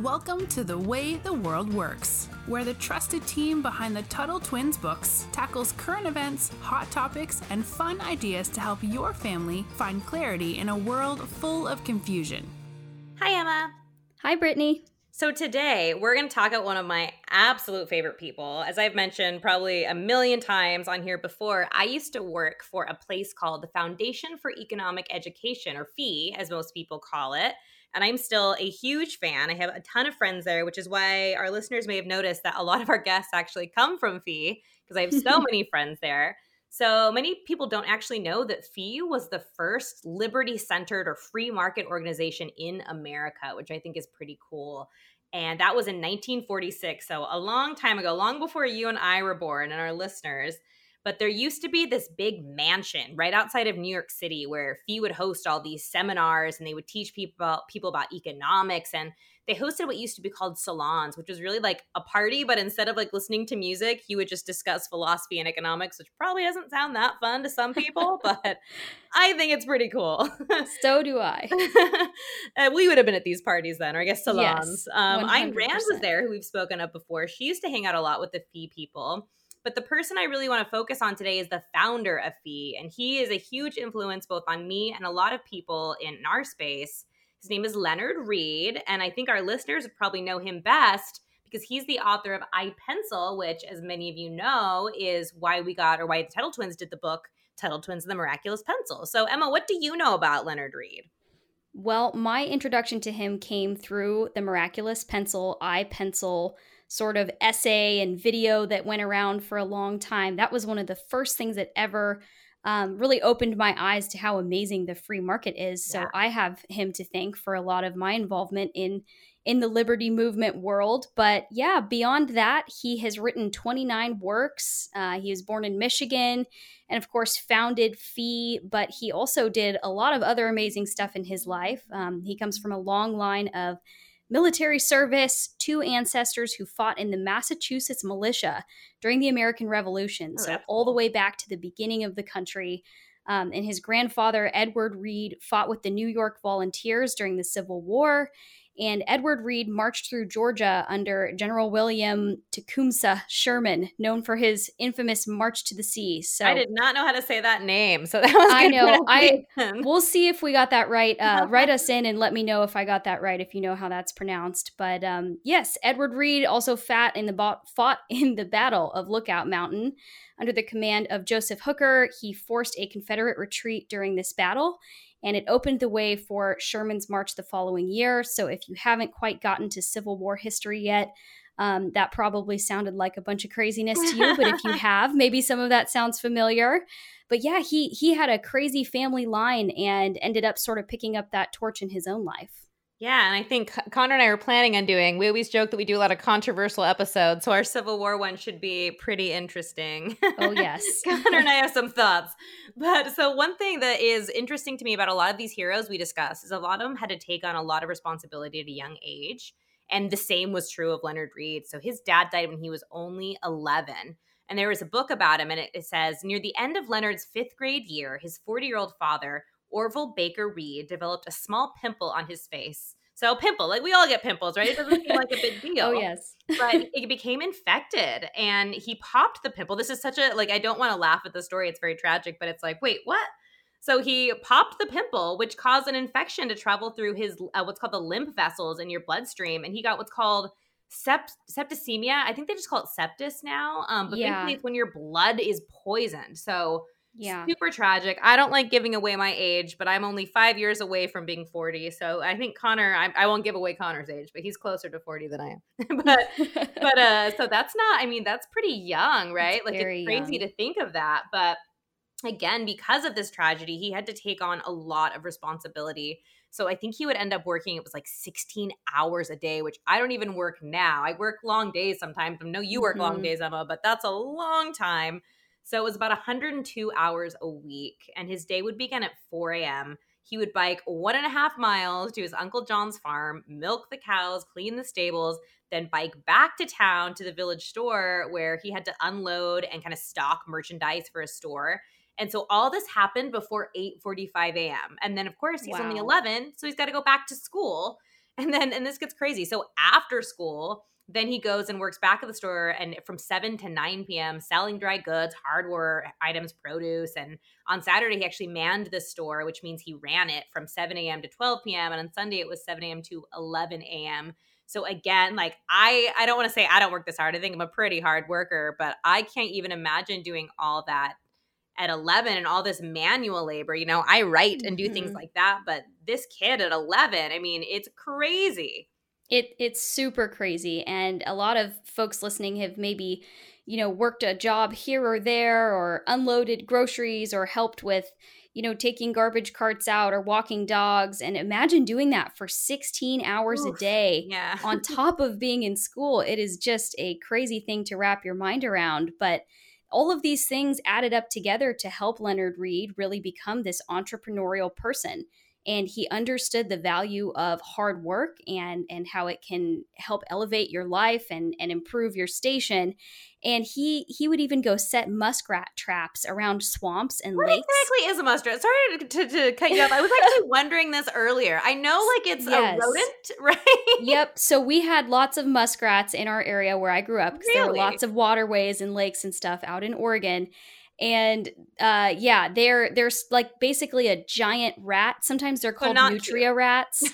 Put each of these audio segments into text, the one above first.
Welcome to The Way the World Works, where the trusted team behind the Tuttle Twins books tackles current events, hot topics, and fun ideas to help your family find clarity in a world full of confusion. Hi, Emma. Hi, Brittany. So, today we're going to talk about one of my absolute favorite people. As I've mentioned probably a million times on here before, I used to work for a place called the Foundation for Economic Education, or FEE, as most people call it. And I'm still a huge fan. I have a ton of friends there, which is why our listeners may have noticed that a lot of our guests actually come from FEE because I have so many friends there. So many people don't actually know that FEE was the first liberty centered or free market organization in America, which I think is pretty cool. And that was in 1946. So a long time ago, long before you and I were born and our listeners. But there used to be this big mansion right outside of New York City where FEE would host all these seminars and they would teach people about, people about economics. And they hosted what used to be called salons, which was really like a party, but instead of like listening to music, you would just discuss philosophy and economics, which probably doesn't sound that fun to some people, but I think it's pretty cool. so do I. uh, we would have been at these parties then, or I guess salons. Yes, um, Ayn Rand was there, who we've spoken of before. She used to hang out a lot with the FEE people. But the person I really want to focus on today is the founder of FEE, and he is a huge influence both on me and a lot of people in our space. His name is Leonard Read, and I think our listeners probably know him best because he's the author of I Pencil, which, as many of you know, is why we got or why the Tuttle Twins did the book Tuttle Twins and the Miraculous Pencil. So, Emma, what do you know about Leonard Read? Well, my introduction to him came through the miraculous pencil, I pencil sort of essay and video that went around for a long time. That was one of the first things that ever um, really opened my eyes to how amazing the free market is. So Yeah. I have him to thank for a lot of my involvement in in the liberty movement world. But yeah, beyond that, he has written 29 works. Uh, he was born in Michigan and, of course, founded FEE, but he also did a lot of other amazing stuff in his life. Um, he comes from a long line of military service, two ancestors who fought in the Massachusetts militia during the American Revolution. Oh, so, all the way back to the beginning of the country. Um, and his grandfather, Edward Read, fought with the New York Volunteers during the Civil War. And Edward Read marched through Georgia under General William Tecumseh Sherman, known for his infamous March to the Sea. So I did not know how to say that name, so that was I know. I- we'll see if we got that right. Uh, write us in and let me know if I got that right, if you know how that's pronounced. But um, yes, Edward Read also fought in the bo- fought in the Battle of Lookout Mountain under the command of Joseph Hooker. He forced a Confederate retreat during this battle, and it opened the way for Sherman's march the following year. So if you haven't quite gotten to Civil War history yet. Um, that probably sounded like a bunch of craziness to you, but if you have, maybe some of that sounds familiar but yeah, he he had a crazy family line and ended up sort of picking up that torch in his own life. Yeah, and I think Con- Connor and I are planning on doing. We always joke that we do a lot of controversial episodes, so our Civil War one should be pretty interesting. Oh yes. Connor and I have some thoughts. But so one thing that is interesting to me about a lot of these heroes we discuss is a lot of them had to take on a lot of responsibility at a young age. And the same was true of Leonard Read. So his dad died when he was only 11. And there was a book about him, and it, it says near the end of Leonard's fifth grade year, his 40 year old father, Orville Baker Read, developed a small pimple on his face. So, pimple, like we all get pimples, right? It doesn't seem like a big deal Oh yes. but it became infected and he popped the pimple. This is such a like I don't want to laugh at the story. It's very tragic, but it's like, wait, what? So he popped the pimple, which caused an infection to travel through his uh, what's called the lymph vessels in your bloodstream, and he got what's called sept- septicemia. I think they just call it septis now. Um, but Yeah. basically, it's when your blood is poisoned. So Yeah. super tragic. I don't like giving away my age, but I'm only five years away from being 40. So I think Connor, I, I won't give away Connor's age, but he's closer to 40 than I am. but but uh so that's not i mean that's pretty young right like it's crazy young. to think of that but again because of this tragedy he had to take on a lot of responsibility so i think he would end up working it was like 16 hours a day which i don't even work now i work long days sometimes i know you work long Mhm. days emma but that's a long time so it was about 102 hours a week and his day would begin at 4 a.m he would bike one and a half miles to his uncle john's farm milk the cows clean the stables then bike back to town to the village store where he had to unload and kind of stock merchandise for a store. And so all this happened before 8:45 a.m. And then of course he's only 11, so he's got to go back to school. And then, and this gets crazy. So after school, then he goes and works back at the store and from 7 to 9 p.m selling dry goods hardware items produce. And on saturday he actually manned the store which means he ran it from 7 a.m to 12 p.m and on sunday it was 7 a.m to 11 a.m so again like i i don't want to say i don't work this hard. I think i'm a pretty hard worker but i can't even imagine doing all that at 11 and all this manual labor. You know i write and do mm-hmm. things like that but this kid at 11 i mean it's crazy it it's super crazy. And a lot of folks listening have maybe you know worked a job here or there or unloaded groceries or helped with you know taking garbage carts out or walking dogs. And imagine doing that for 16 hours Oof, a day yeah. on top of being in school. It is just a crazy thing to wrap your mind around. But all of these things added up together to help Leonard Read really become this entrepreneurial person and he understood the value of hard work and and how it can help elevate your life and and improve your station and he he would even go set muskrat traps around swamps and lakes. what lakes. exactly is a muskrat? Sorry to, to, to cut you off. I was actually wondering this earlier. I know like it's yes. a rodent, right? Yep. So we had lots of muskrats in our area where I grew up because really? there were lots of waterways and lakes and stuff out in Oregon and uh yeah they're they're like basically a giant rat. Sometimes they're called nutria rats.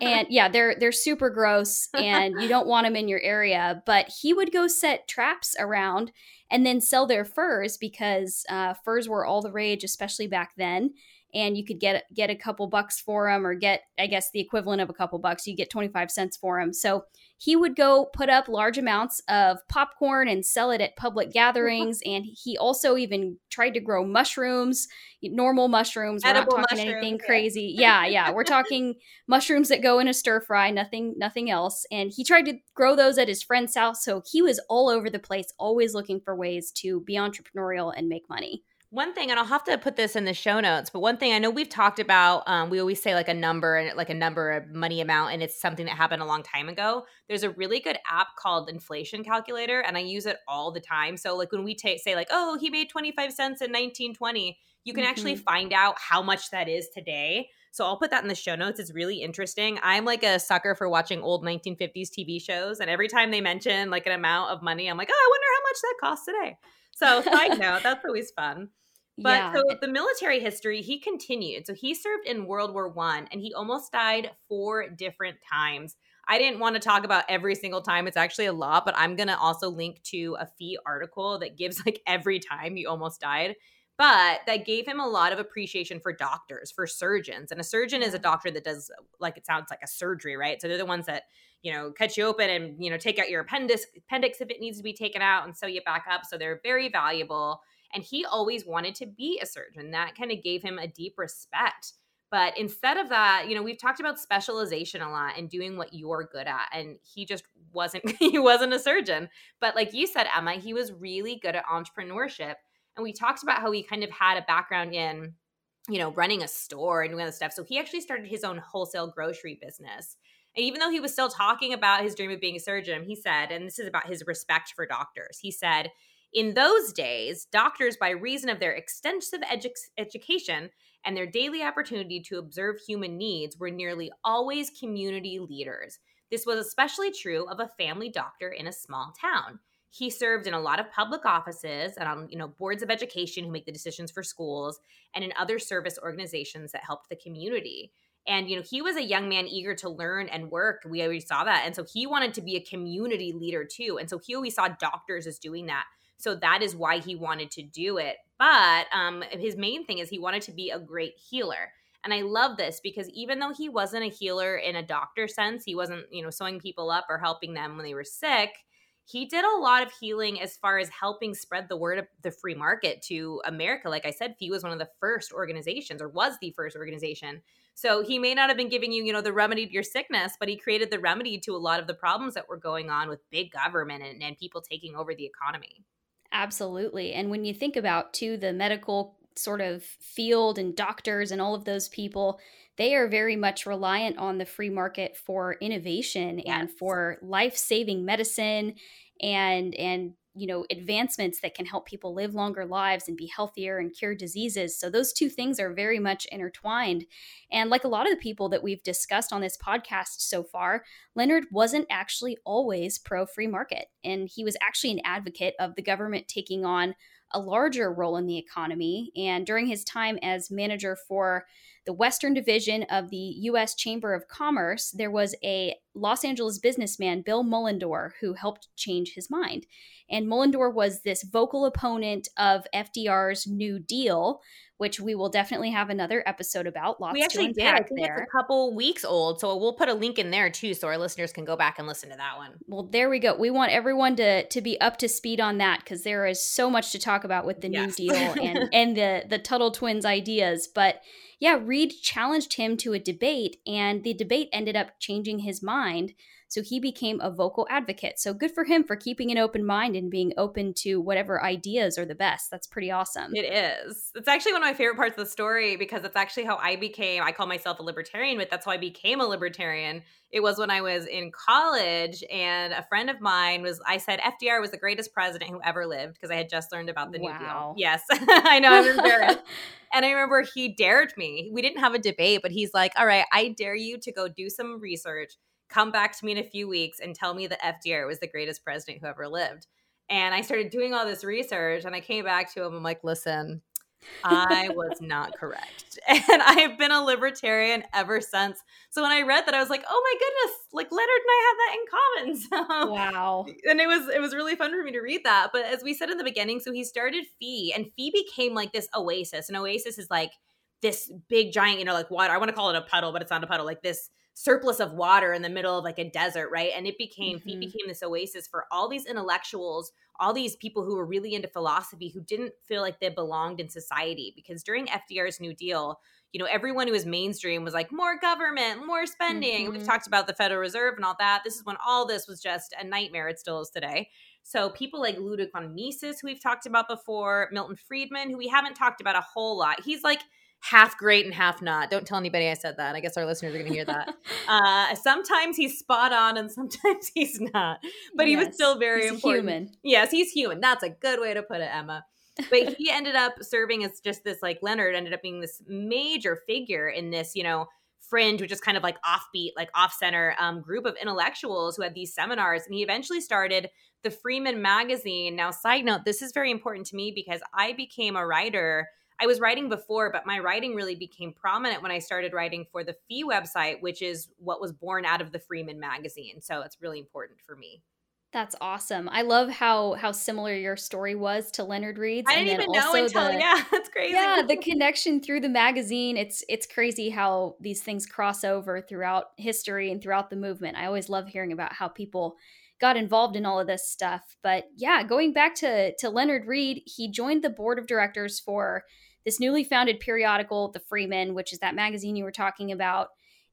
And yeah they're they're super gross and you don't want them in your area. But he would go set traps around and then sell their furs because uh, furs were all the rage especially back then. And you could get get a couple bucks for them or get i guess the equivalent of a couple bucks. You get 25 cents for them so he would go put up large amounts of popcorn and sell it at public uh-huh. gatherings. And he also even tried to grow mushrooms normal mushrooms. We're Edible not talking anything crazy. Yeah yeah. We're talking mushrooms that go in a stir fry nothing nothing else. And he tried to grow those at his friend's house. So he was all over the place always looking for ways to be entrepreneurial and make money one thing, and I'll have to put this in the show notes, but one thing I know we've talked about, um, we always say like a number and like a number of money amount, and it's something that happened a long time ago. There's a really good app called Inflation Calculator, and I use it all the time. So like when we t- say like, oh, he made 25 cents in 1920, you can mm-hmm. actually find out how much that is today. So I'll put that in the show notes. It's really interesting. I'm like a sucker for watching old 1950s TV shows, and every time they mention like an amount of money, I'm like, oh, I wonder how much that costs today. So side note, that's always fun. But yeah. so the military history, he continued. So he served in World War One, and he almost died four different times. I didn't want to talk about every single time. It's actually a lot, but I'm gonna also link to a FEE article that gives like every time he almost died. But that gave him a lot of appreciation for doctors, for surgeons. And a surgeon is a doctor that does like it sounds like a surgery, right? So they're the ones that you know cut you open and you know take out your appendix appendix if it needs to be taken out and sew you back up. So they're very valuable. And he always wanted to be a surgeon. That kind of gave him a deep respect. But instead of that, you know, we've talked about specialization a lot and doing what you're good at. And he just wasn't, he wasn't a surgeon. But like you said, Emma, he was really good at entrepreneurship. And we talked about how he kind of had a background in, you know, running a store and doing other stuff. So he actually started his own wholesale grocery business. And even though he was still talking about his dream of being a surgeon, he said, and this is about his respect for doctors, he said, in those days, doctors, by reason of their extensive edu- education and their daily opportunity to observe human needs, were nearly always community leaders. This was especially true of a family doctor in a small town. He served in a lot of public offices and on you know boards of education who make the decisions for schools and in other service organizations that helped the community. And you know, he was a young man eager to learn and work. We already saw that. And so he wanted to be a community leader too. And so he always saw doctors as doing that. So that is why he wanted to do it. But um, his main thing is he wanted to be a great healer. And I love this because even though he wasn't a healer in a doctor sense, he wasn't, you know, sewing people up or helping them when they were sick. He did a lot of healing as far as helping spread the word of the free market to America. Like I said, FEE was one of the first organizations or was the first organization. So he may not have been giving you, you know, the remedy to your sickness, but he created the remedy to a lot of the problems that were going on with big government and, and people taking over the economy. Absolutely. And when you think about, too, the medical sort of field and doctors and all of those people, they are very much reliant on the free market for innovation yes. and for life saving medicine and and you know advancements that can help people live longer lives and be healthier and cure diseases. So those two things are very much intertwined. And like a lot of the people that we've discussed on this podcast so far leonard wasn't actually always pro free market. And he was actually an advocate of the government taking on a larger role in the economy and during his time as manager for the Western Division of the U.S. Chamber of Commerce, there was a Los Angeles businessman, Bill Mullendore, who helped change his mind. And Mullendore was this vocal opponent of FDR's New Deal, which we will definitely have another episode about. Lots we actually did. I think there. it's a couple weeks old, so we'll put a link in there too, so our listeners can go back and listen to that one. Well, there we go. We want everyone to to be up to speed on that because there is so much to talk about with the yes. New Deal and and the the Tuttle twins ideas, but yeah, Read challenged him to a debate, and the debate ended up changing his mind. So he became a vocal advocate. So good for him for keeping an open mind and being open to whatever ideas are the best. That's pretty awesome. It is. It's actually one of my favorite parts of the story because it's actually how I became, I call myself a libertarian, but that's how I became a libertarian. It was when I was in college and a friend of mine was, I said FDR was the greatest president who ever lived because I had just learned about the wow. New Deal. Yes. I know. I'm embarrassed. and I remember he dared me. We didn't have a debate, but he's like, all right, I dare you to go do some research come back to me in a few weeks and tell me that FDR was the greatest president who ever lived. And I started doing all this research and I came back to him. I'm like, listen, I was not correct. And I have been a libertarian ever since. So when I read that, I was like, oh my goodness, like Leonard and I have that in common. So, wow. And it was it was really fun for me to read that. But as we said in the beginning, so he started FEE and FEE became like this oasis. And oasis is like this big giant, you know, like water. I want to call it a puddle, but it's not a puddle, like this surplus of water in the middle of like a desert, right? And it became mm-hmm. became this oasis for all these intellectuals, all these people who were really into philosophy who didn't feel like they belonged in society because during FDR's New Deal, you know, everyone who was mainstream was like more government, more spending. Mm-hmm. We've talked about the Federal Reserve and all that. This is when all this was just a nightmare. It still is today. So people like Ludwig von Mises, who we've talked about before, Milton Friedman, who we haven't talked about a whole lot. He's like half great and half not. Don't tell anybody I said that. I guess our listeners are going to hear that. uh, sometimes he's spot on and sometimes he's not. But yes, he was still very important. Human. Yes, he's human. That's a good way to put it, Emma. But he ended up serving as just this like Leonard ended up being this major figure in this, you know, fringe, which is kind of like offbeat, like off center um, group of intellectuals who had these seminars. And he eventually started the Freeman magazine. Now, side note, this is very important to me because I became a writer I was writing before, but my writing really became prominent when I started writing for the FEE website, which is what was born out of the Freeman magazine. So it's really important for me. That's awesome. I love how how similar your story was to Leonard Read's. I didn't even know until the, yeah, that's crazy. Yeah, the connection through the magazine. It's it's crazy how these things cross over throughout history and throughout the movement. I always love hearing about how people got involved in all of this stuff. But yeah, going back to to Leonard Read, he joined the board of directors for this newly founded periodical, The Freeman, which is that magazine you were talking about.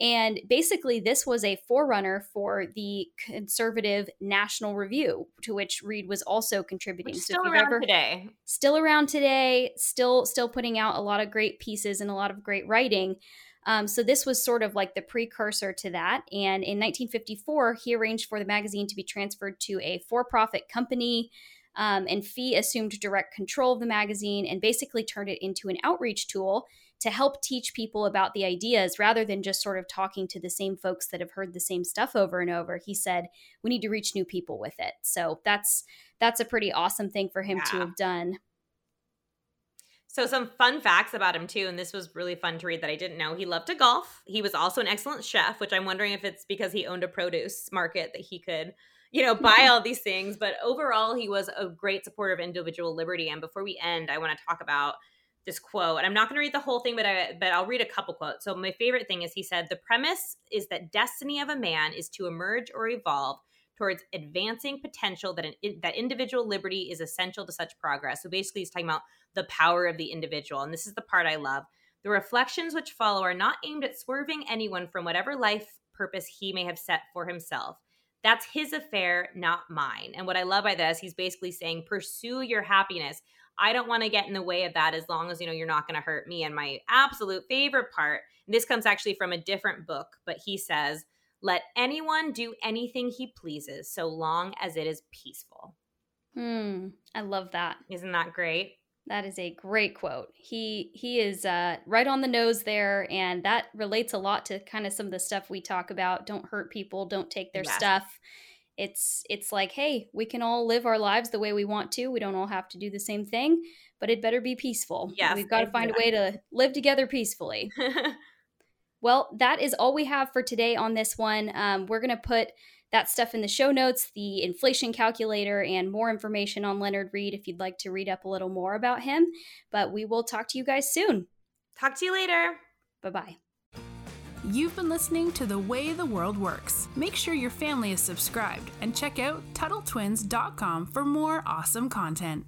And basically, this was a forerunner for the conservative National Review, to which Read was also contributing. Which still around ever, today. Still around today. Still, still putting out a lot of great pieces and a lot of great writing. Um, so this was sort of like the precursor to that. And in 1954, he arranged for the magazine to be transferred to a for-profit company um, and FEE assumed direct control of the magazine and basically turned it into an outreach tool to help teach people about the ideas rather than just sort of talking to the same folks that have heard the same stuff over and over. He said, we need to reach new people with it. So that's that's a pretty awesome thing for him yeah. to have done. So some fun facts about him too, and this was really fun to read that I didn't know. He loved to golf. He was also an excellent chef, which I'm wondering if it's because he owned a produce market that he could you know, buy all these things. But overall, he was a great supporter of individual liberty. And before we end, I want to talk about this quote. And I'm not going to read the whole thing, but I but I'll read a couple quotes. So my favorite thing is he said, "The premise is that destiny of a man is to emerge or evolve towards advancing potential that an that individual liberty is essential to such progress." So basically, he's talking about the power of the individual, and this is the part I love. The reflections which follow are not aimed at swerving anyone from whatever life purpose he may have set for himself. That's his affair, not mine. And what I love by this, he's basically saying, pursue your happiness. I don't want to get in the way of that as long as you know you're not going to hurt me. And my absolute favorite part, this comes actually from a different book, but he says, "Let anyone do anything he pleases, so long as it is peaceful." Hmm. I love that. Isn't that great? That is a great quote. He he is uh, right on the nose there, and that relates a lot to kind of some of the stuff we talk about. Don't hurt people. Don't take their yes. stuff. It's it's like, hey, we can all live our lives the way we want to. We don't all have to do the same thing, but it better be peaceful. Yeah, we've got to find a way to live together peacefully. well, that is all we have for today on this one. Um, we're gonna put that stuff in the show notes, the inflation calculator, and more information on Leonard Read if you'd like to read up a little more about him. But we will talk to you guys soon. Talk to you later. Bye bye. You've been listening to The Way the World Works. Make sure your family is subscribed and check out TuttleTwins.com for more awesome content.